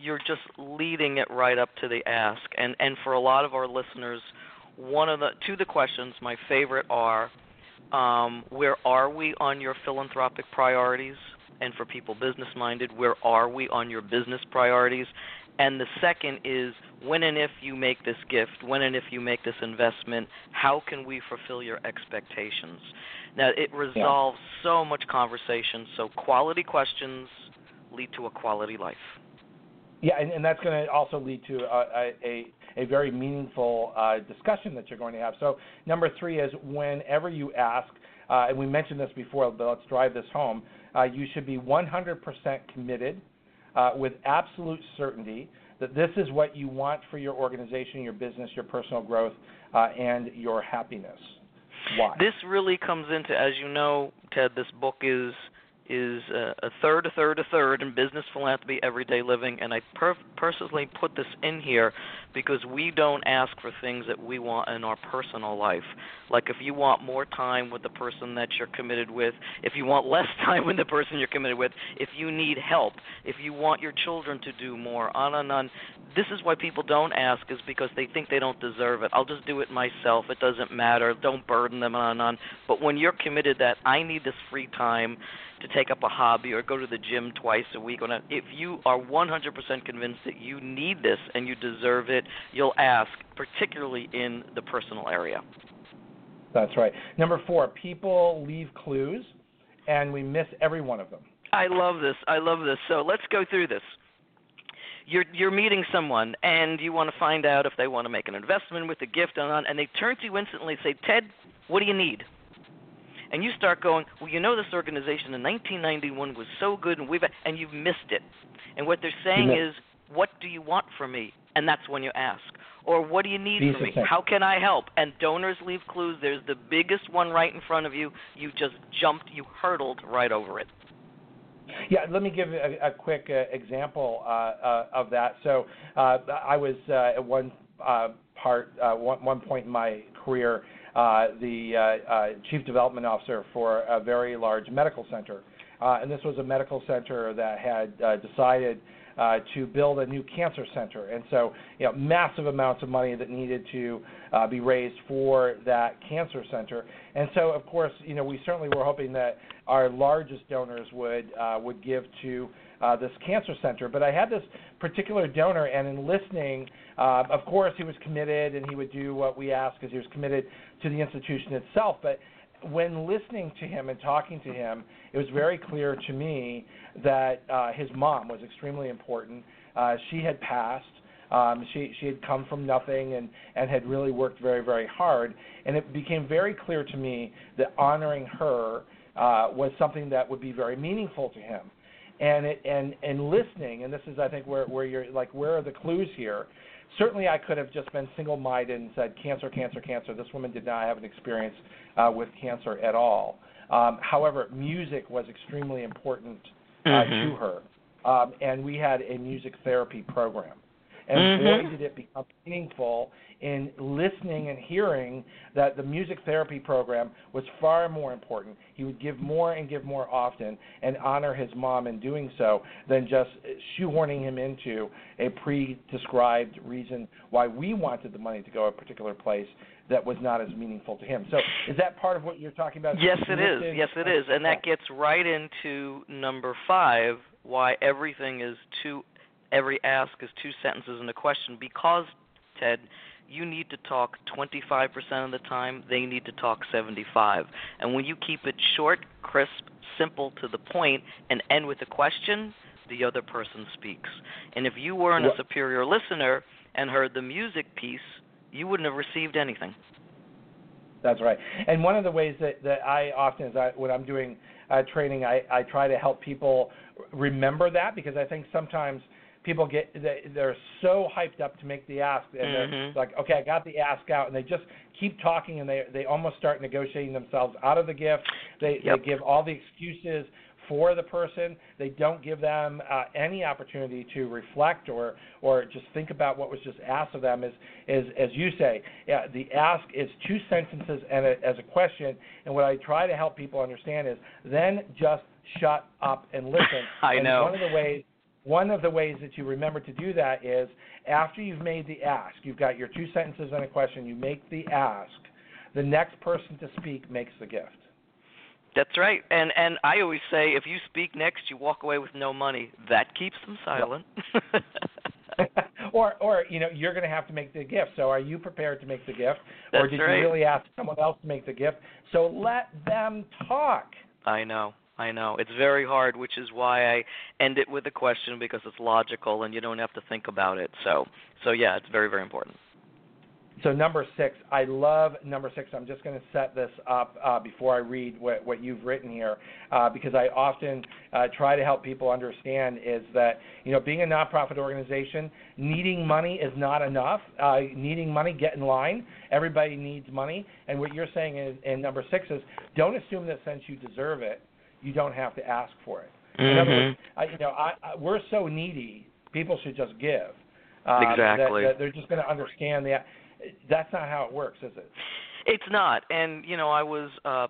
you're just leading it right up to the ask. And and for a lot of our listeners, one of the two of the questions, my favorite are, um, where are we on your philanthropic priorities? And for people business minded, where are we on your business priorities? And the second is when and if you make this gift, when and if you make this investment, how can we fulfill your expectations? Now, it resolves so much conversation. So, quality questions lead to a quality life. Yeah, and, and that's going to also lead to a, a, a very meaningful uh, discussion that you're going to have. So, number three is whenever you ask, uh, and we mentioned this before, but let's drive this home, uh, you should be 100% committed uh, with absolute certainty that this is what you want for your organization, your business, your personal growth, uh, and your happiness. Why? This really comes into, as you know, Ted, this book is is uh, a third, a third, a third in business, philanthropy, everyday living. And I per- personally put this in here because we don't ask for things that we want in our personal life. Like if you want more time with the person that you're committed with, if you want less time with the person you're committed with, if you need help, if you want your children to do more, on and on. This is why people don't ask, is because they think they don't deserve it. I'll just do it myself. It doesn't matter. Don't burden them on and on. But when you're committed that I need this free time to take up a hobby or go to the gym twice a week. Or not. If you are 100% convinced that you need this and you deserve it, you'll ask, particularly in the personal area. That's right. Number four, people leave clues, and we miss every one of them. I love this. I love this. So let's go through this. You're you're meeting someone and you want to find out if they want to make an investment with a gift and on, and they turn to you instantly and say, Ted, what do you need? And you start going, well, you know, this organization in 1991 was so good, and we've and you've missed it. And what they're saying is, what do you want from me? And that's when you ask. Or what do you need from me? How can I help? And donors leave clues. There's the biggest one right in front of you. You just jumped, you hurdled right over it. Yeah, let me give a, a quick uh, example uh, uh, of that. So uh, I was uh, at one uh, part, one, one point in my career, the uh, uh, chief development officer for a very large medical center. and this was a medical center that had decided uh, to build a new cancer center. And so, you know, massive amounts of money that needed to uh, be raised for that cancer center. And so, of course, you know, we certainly were hoping that our largest donors would uh, would give to uh, this cancer center. But I had this particular donor, and in listening, uh, of course, he was committed and he would do what we asked because he was committed to the institution itself. But when listening to him and talking to him, it was very clear to me that uh, his mom was extremely important. Uh, she had passed. Um, she she had come from nothing and and had really worked very very hard. And it became very clear to me that honoring her uh, was something that would be very meaningful to him. And it and and listening, and this is I think where where you're like where are the clues here? Certainly, I could have just been single-minded and said cancer, cancer, cancer. This woman did not have an experience uh, with cancer at all. Um, however, music was extremely important uh, mm-hmm. to her, um, and we had a music therapy program. And mm-hmm. boy, did it become meaningful in listening and hearing that the music therapy program was far more important. He would give more and give more often and honor his mom in doing so than just shoehorning him into a pre described reason why we wanted the money to go a particular place that was not as meaningful to him. So is that part of what you're talking about? Yes, it is. Yes, it is. And that gets right into number five, why everything is two every ask is two sentences and a question because Ted, you need to talk 25% of the time, they need to talk 75. And when you keep it short, crisp, simple to the point and end with a question, the other person speaks. And if you weren't a superior listener and heard the music piece, you wouldn't have received anything. That's right. And one of the ways that, that I often, as I, when I'm doing uh, training, I, I try to help people remember that because I think sometimes – people get they, they're so hyped up to make the ask and mm-hmm. they're like okay i got the ask out and they just keep talking and they they almost start negotiating themselves out of the gift. They yep. they give all the excuses for the person. They don't give them uh, any opportunity to reflect or or just think about what was just asked of them. Is is as you say yeah, the ask is two sentences and a, as a question and what i try to help people understand is then just shut up and listen. I and know. one of the ways one of the ways that you remember to do that is after you've made the ask, you've got your two sentences and a question, you make the ask, the next person to speak makes the gift. That's right. And and I always say if you speak next, you walk away with no money. That keeps them silent. or or you know, you're going to have to make the gift. So are you prepared to make the gift That's or did right. you really ask someone else to make the gift? So let them talk. I know. I know. It's very hard, which is why I end it with a question because it's logical and you don't have to think about it. So, so yeah, it's very very important. So number six, I love number six. I'm just going to set this up uh, before I read what, what you've written here, uh, because I often uh, try to help people understand is that you know being a nonprofit organization, needing money is not enough. Uh, needing money, get in line. Everybody needs money, and what you're saying is, in number six is don't assume that since you deserve it, you don't have to ask for it. Mm-hmm. In other words, I, you know, I, I, we're so needy. People should just give. Um, Exactly. That, that they're just going to understand that. That's not how it works, is it? It's not. And you know, I was uh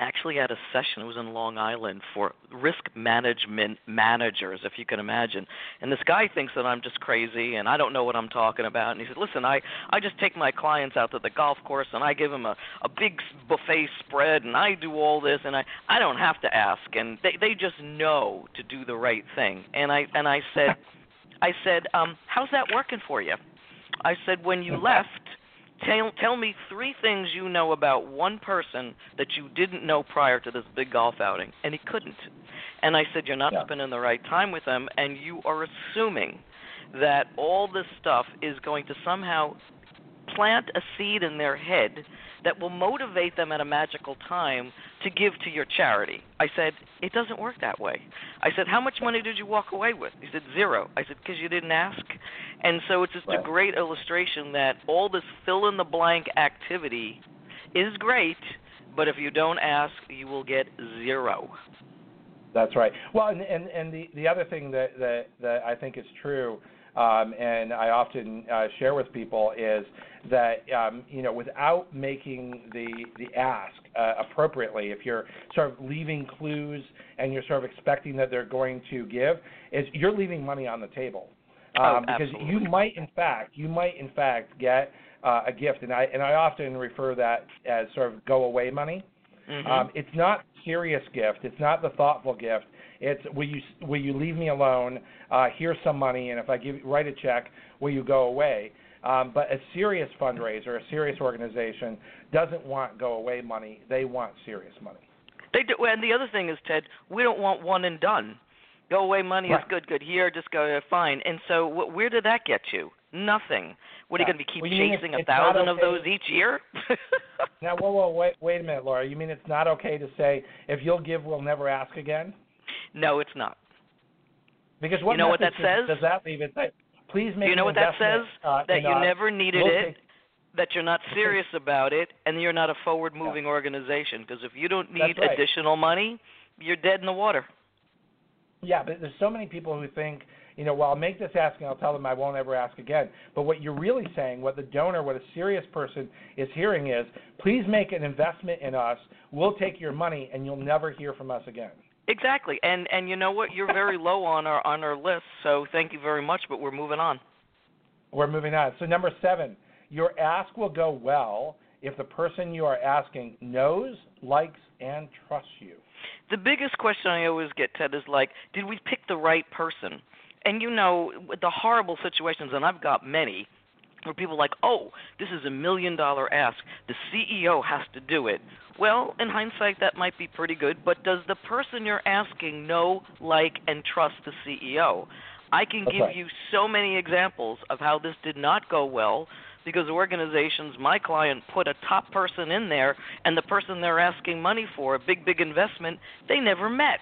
actually at a session. It was in Long Island for risk management managers, if you can imagine. And this guy thinks that I'm just crazy and I don't know what I'm talking about. And he said, "Listen, I I just take my clients out to the golf course and I give them a a big buffet spread and I do all this and I I don't have to ask and they they just know to do the right thing." And I and I said I said, um, "How's that working for you?" I said, "When you left, tell tell me three things you know about one person that you didn't know prior to this big golf outing." And he couldn't. And I said, "You're not Yeah. spending the right time with them, and you are assuming that all this stuff is going to somehow plant a seed in their head that will motivate them at a magical time to give to your charity. I said, it doesn't work that way. I said, how much money did you walk away with? He said, zero. I said, because you didn't ask. And so it's just Right. a great illustration that all this fill in the blank activity is great, but if you don't ask, you will get zero. That's right. Well, and and, and the the other thing that that that I think is true, um, and I often uh, share with people is that um, you know without making the the ask uh, appropriately, if you're sort of leaving clues and you're sort of expecting that they're going to give, is you're leaving money on the table. Um, Oh, because absolutely. you might in fact you might in fact get uh, a gift, and I and I often refer that as sort of go away money. Mhm. Um, it's not serious gift. It's not the thoughtful gift. It's will you will you leave me alone? Uh, here's some money, and if I give write a check, will you go away? Um, but a serious fundraiser, a serious organization, doesn't want go away money. They want serious money. They do, and the other thing is, Ted, we don't want one and done. Go away money Right. is good, good here, just go uh, fine. And so, wh- where did that get you? Nothing. What are you going to be keep Well, chasing a thousand of those each year? Now, whoa, whoa, wait, wait a minute, Laura. You mean it's not okay to say if you'll give, we'll never ask again? No, it's not. Because what You know what that says? does that leave? It say, please make Do you know what that says? uh, that you never needed We'll it, take- that you're not serious about it, and you're not a forward-moving organization. Because if you don't need right. additional money, you're dead in the water. Yeah, but there's so many people who think, you know, well, I'll make this ask and I'll tell them I won't ever ask again. But what you're really saying, what the donor, what a serious person is hearing is, please make an investment in us. We'll take your money and you'll never hear from us again. Exactly. And and you know what? You're very low on our on our list. So thank you very much. But we're moving on. We're moving on. So number seven, your ask will go well if the person you are asking knows, likes, and trusts you. The biggest question I always get, Ted, is like, did we pick the right person? And you know, the horrible situations, and I've got many, where people are like, oh, this is a million dollar ask. The CEO has to do it. Well, in hindsight, that might be pretty good, but does the person you're asking know, like, and trust the CEO? I can That's give right. you so many examples of how this did not go well because organizations, my client put a top person in there, and the person they're asking money for, a big, big investment, they never met.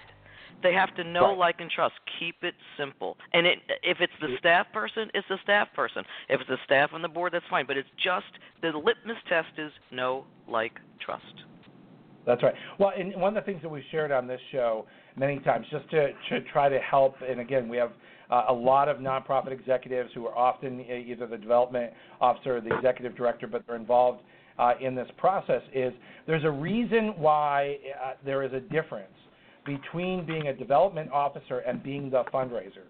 They have to know, Right. like, and trust. Keep it simple. And it, if it's the staff person, it's the staff person. If it's the staff on the board, that's fine. But it's just the litmus test is know, like, trust. That's right. Well, and one of the things that we've shared on this show many times, just to, to try to help, and again, we have uh, a lot of nonprofit executives who are often e- either the development officer or the executive director, but they're involved uh, in this process, is there's a reason why uh, there is a difference between being a development officer and being the fundraiser.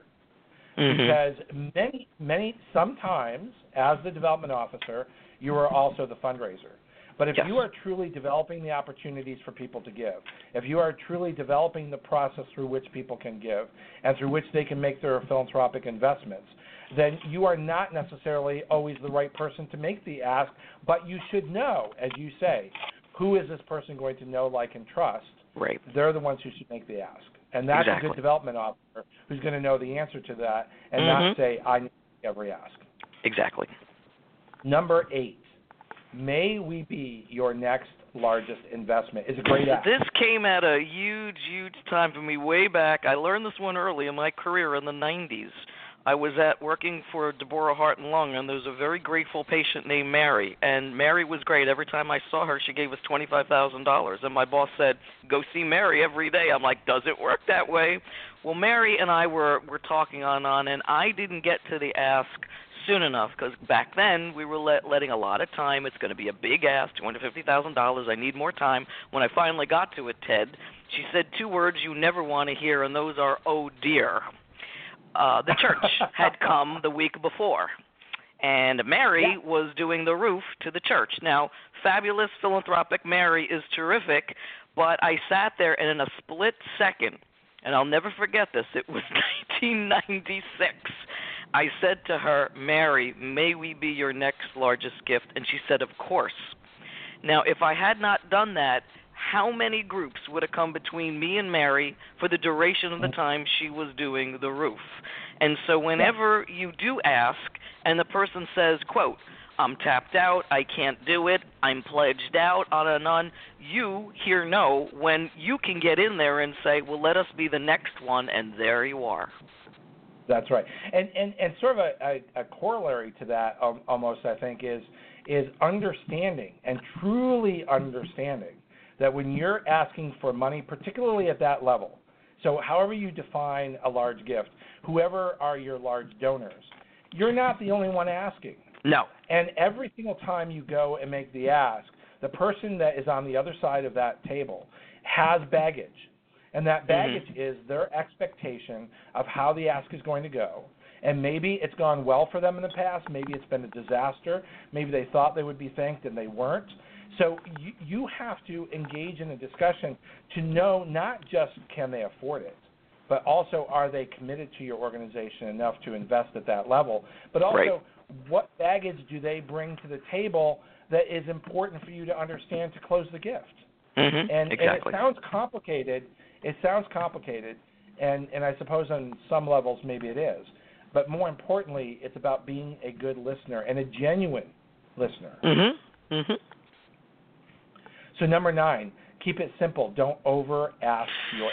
Mm-hmm. Because many many sometimes as the development officer you are also the fundraiser. But if Yes. you are truly developing the opportunities for people to give if you are truly developing the process through which people can give and through which they can make their philanthropic investments then you are not necessarily always the right person to make the ask but you should know as you say who is this person going to know like and trust Right. they're the ones who should make the ask. And that's a good development officer who's going to know the answer to that and Mhm. not say, I need every ask. Exactly. Number eight, may we be your next largest investment is a great ask. This came at a huge, huge time for me way back. I learned this one early in my career in the 90s. I was at working for Deborah Heart and Lung, and there was a very grateful patient named Mary. And Mary was great. Every time I saw her, she gave us twenty-five thousand dollars. And my boss said, "Go see Mary every day." I'm like, "Does it work that way?" Well, Mary and I were were talking on and on, and I didn't get to the ask soon enough because back then we were let, letting a lot of time. It's going to be a big ask, two hundred fifty thousand dollars. I need more time. When I finally got to it, Ted, she said two words you never want to hear, and those are "Oh dear." Uh, the church had come the week before, and Mary Yeah. was doing the roof to the church. Now, fabulous philanthropic Mary is terrific, but I sat there and in a split second, and I'll never forget this. It was 1996. I said to her, Mary, may we be your next largest gift? And she said, Of course. Now, if I had not done that, how many groups would have come between me and Mary for the duration of the time she was doing the roof? And so whenever you do ask and the person says, quote, I'm tapped out, I can't do it, I'm pledged out, on and on, you hear no when you can get in there and say, Well let us be the next one and there you are. That's right, and and and sort of a, a, a corollary to that, um, almost I think, is is understanding and truly understanding that when you're asking for money, particularly at that level, so however you define a large gift, whoever are your large donors, you're not the only one asking. No. And every single time you go and make the ask, the person that is on the other side of that table has baggage. And that mm-hmm. baggage is their expectation of how the ask is going to go. And maybe it's gone well for them in the past. Maybe it's been a disaster. Maybe they thought they would be thanked and they weren't. So you, you have to engage in a discussion to know not just can they afford it, but also are they committed to your organization enough to invest at that level, but also Right. what baggage do they bring to the table that is important for you to understand to close the gift? Mhm. And, exactly. and it sounds complicated. It sounds complicated, and, and I suppose on some levels maybe it is. But more importantly, it's about being a good listener and a genuine listener. Mhm. Mhm. So number nine, keep it simple. Don't over ask your.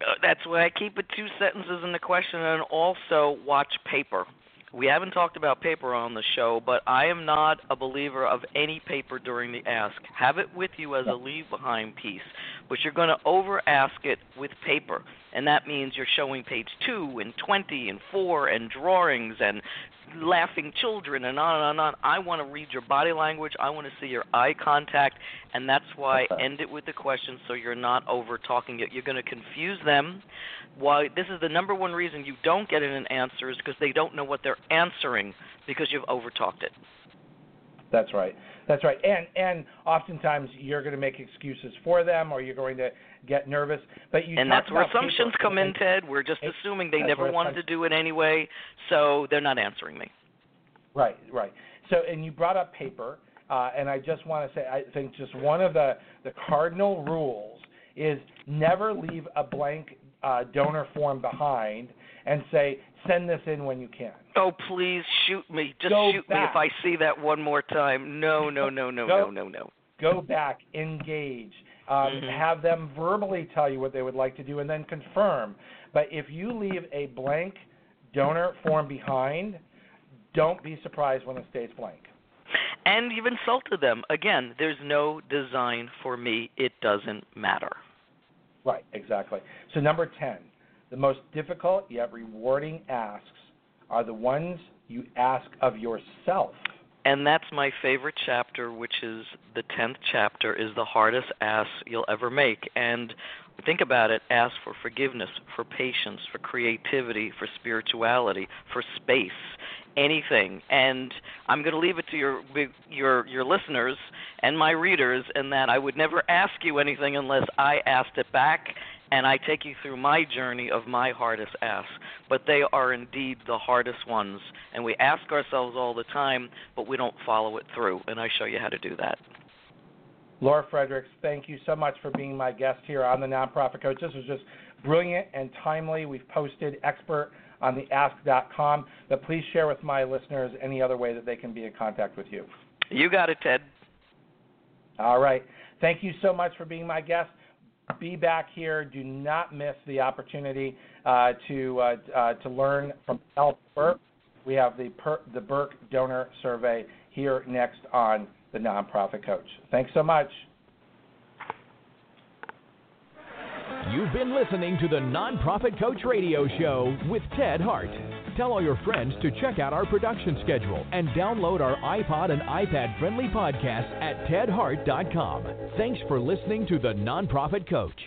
Uh, that's why I keep it two sentences in the question and also watch paper. We haven't talked about paper on the show, but I am not a believer of any paper during the ask. Have it with you as a leave behind piece, but you're going to over ask it with paper. And that means you're showing page 2 and 20 and 4 and drawings and laughing children and on and on and on. I want to read your body language. I want to see your eye contact, and that's why I end it with the question so you're not over talking it. You're going to confuse them. Why this is the number one reason you don't get an answer is because they don't know what they're answering because you've over talked it. That's right. That's right. And and oftentimes you're going to make excuses for them, or you're going to get nervous. But you and that's where assumptions come in, Ted. We're just and- assuming they never wanted to do it anyway, so they're not answering me. Right, right. So, and you brought up paper, uh, and I just want to say, I think just one of the the cardinal rules is never leave a blank uh, donor form behind and say send this in when you can. Oh, please shoot me. Just Go shoot back. me if I see that one more time. No, no, no, no, Go- no, no, no. Go back, engage, um, Mhm. have them verbally tell you what they would like to do, and then confirm. But if you leave a blank donor form behind, don't be surprised when it stays blank. And you've insulted them. Again, there's no design for me. It doesn't matter. Right, exactly. So number 10, the most difficult yet rewarding asks are the ones you ask of yourself. And that's my favorite chapter, which is the 10th chapter, is the hardest ask you'll ever make. And think about it ask for forgiveness, for patience, for creativity, for spirituality, for space, anything. And I'm going to leave it to your your your listeners and my readers in that I would never ask you anything unless I asked it back and I take you through my journey of my hardest asks. But they are indeed the hardest ones, and we ask ourselves all the time, but we don't follow it through. And I show you how to do that. Laura Fredricks, thank you so much for being my guest here on the Nonprofit Coach. This was just brilliant and timely. We've posted expert on the ask.com, but please share with my listeners any other way that they can be in contact with you. You got it, Ted. All right. Thank you so much for being my guest. Be back here. Do not miss the opportunity uh, to uh, uh, to learn from Health Burke. We have the per, the Burk Donor Survey here next on the Nonprofit Coach. Thanks so much. You've been listening to the Nonprofit Coach Radio Show with Ted Hart. Tell all your friends to check out our production schedule and download our iPod and iPad friendly podcast at tedhart.com. Thanks for listening to the Nonprofit Coach.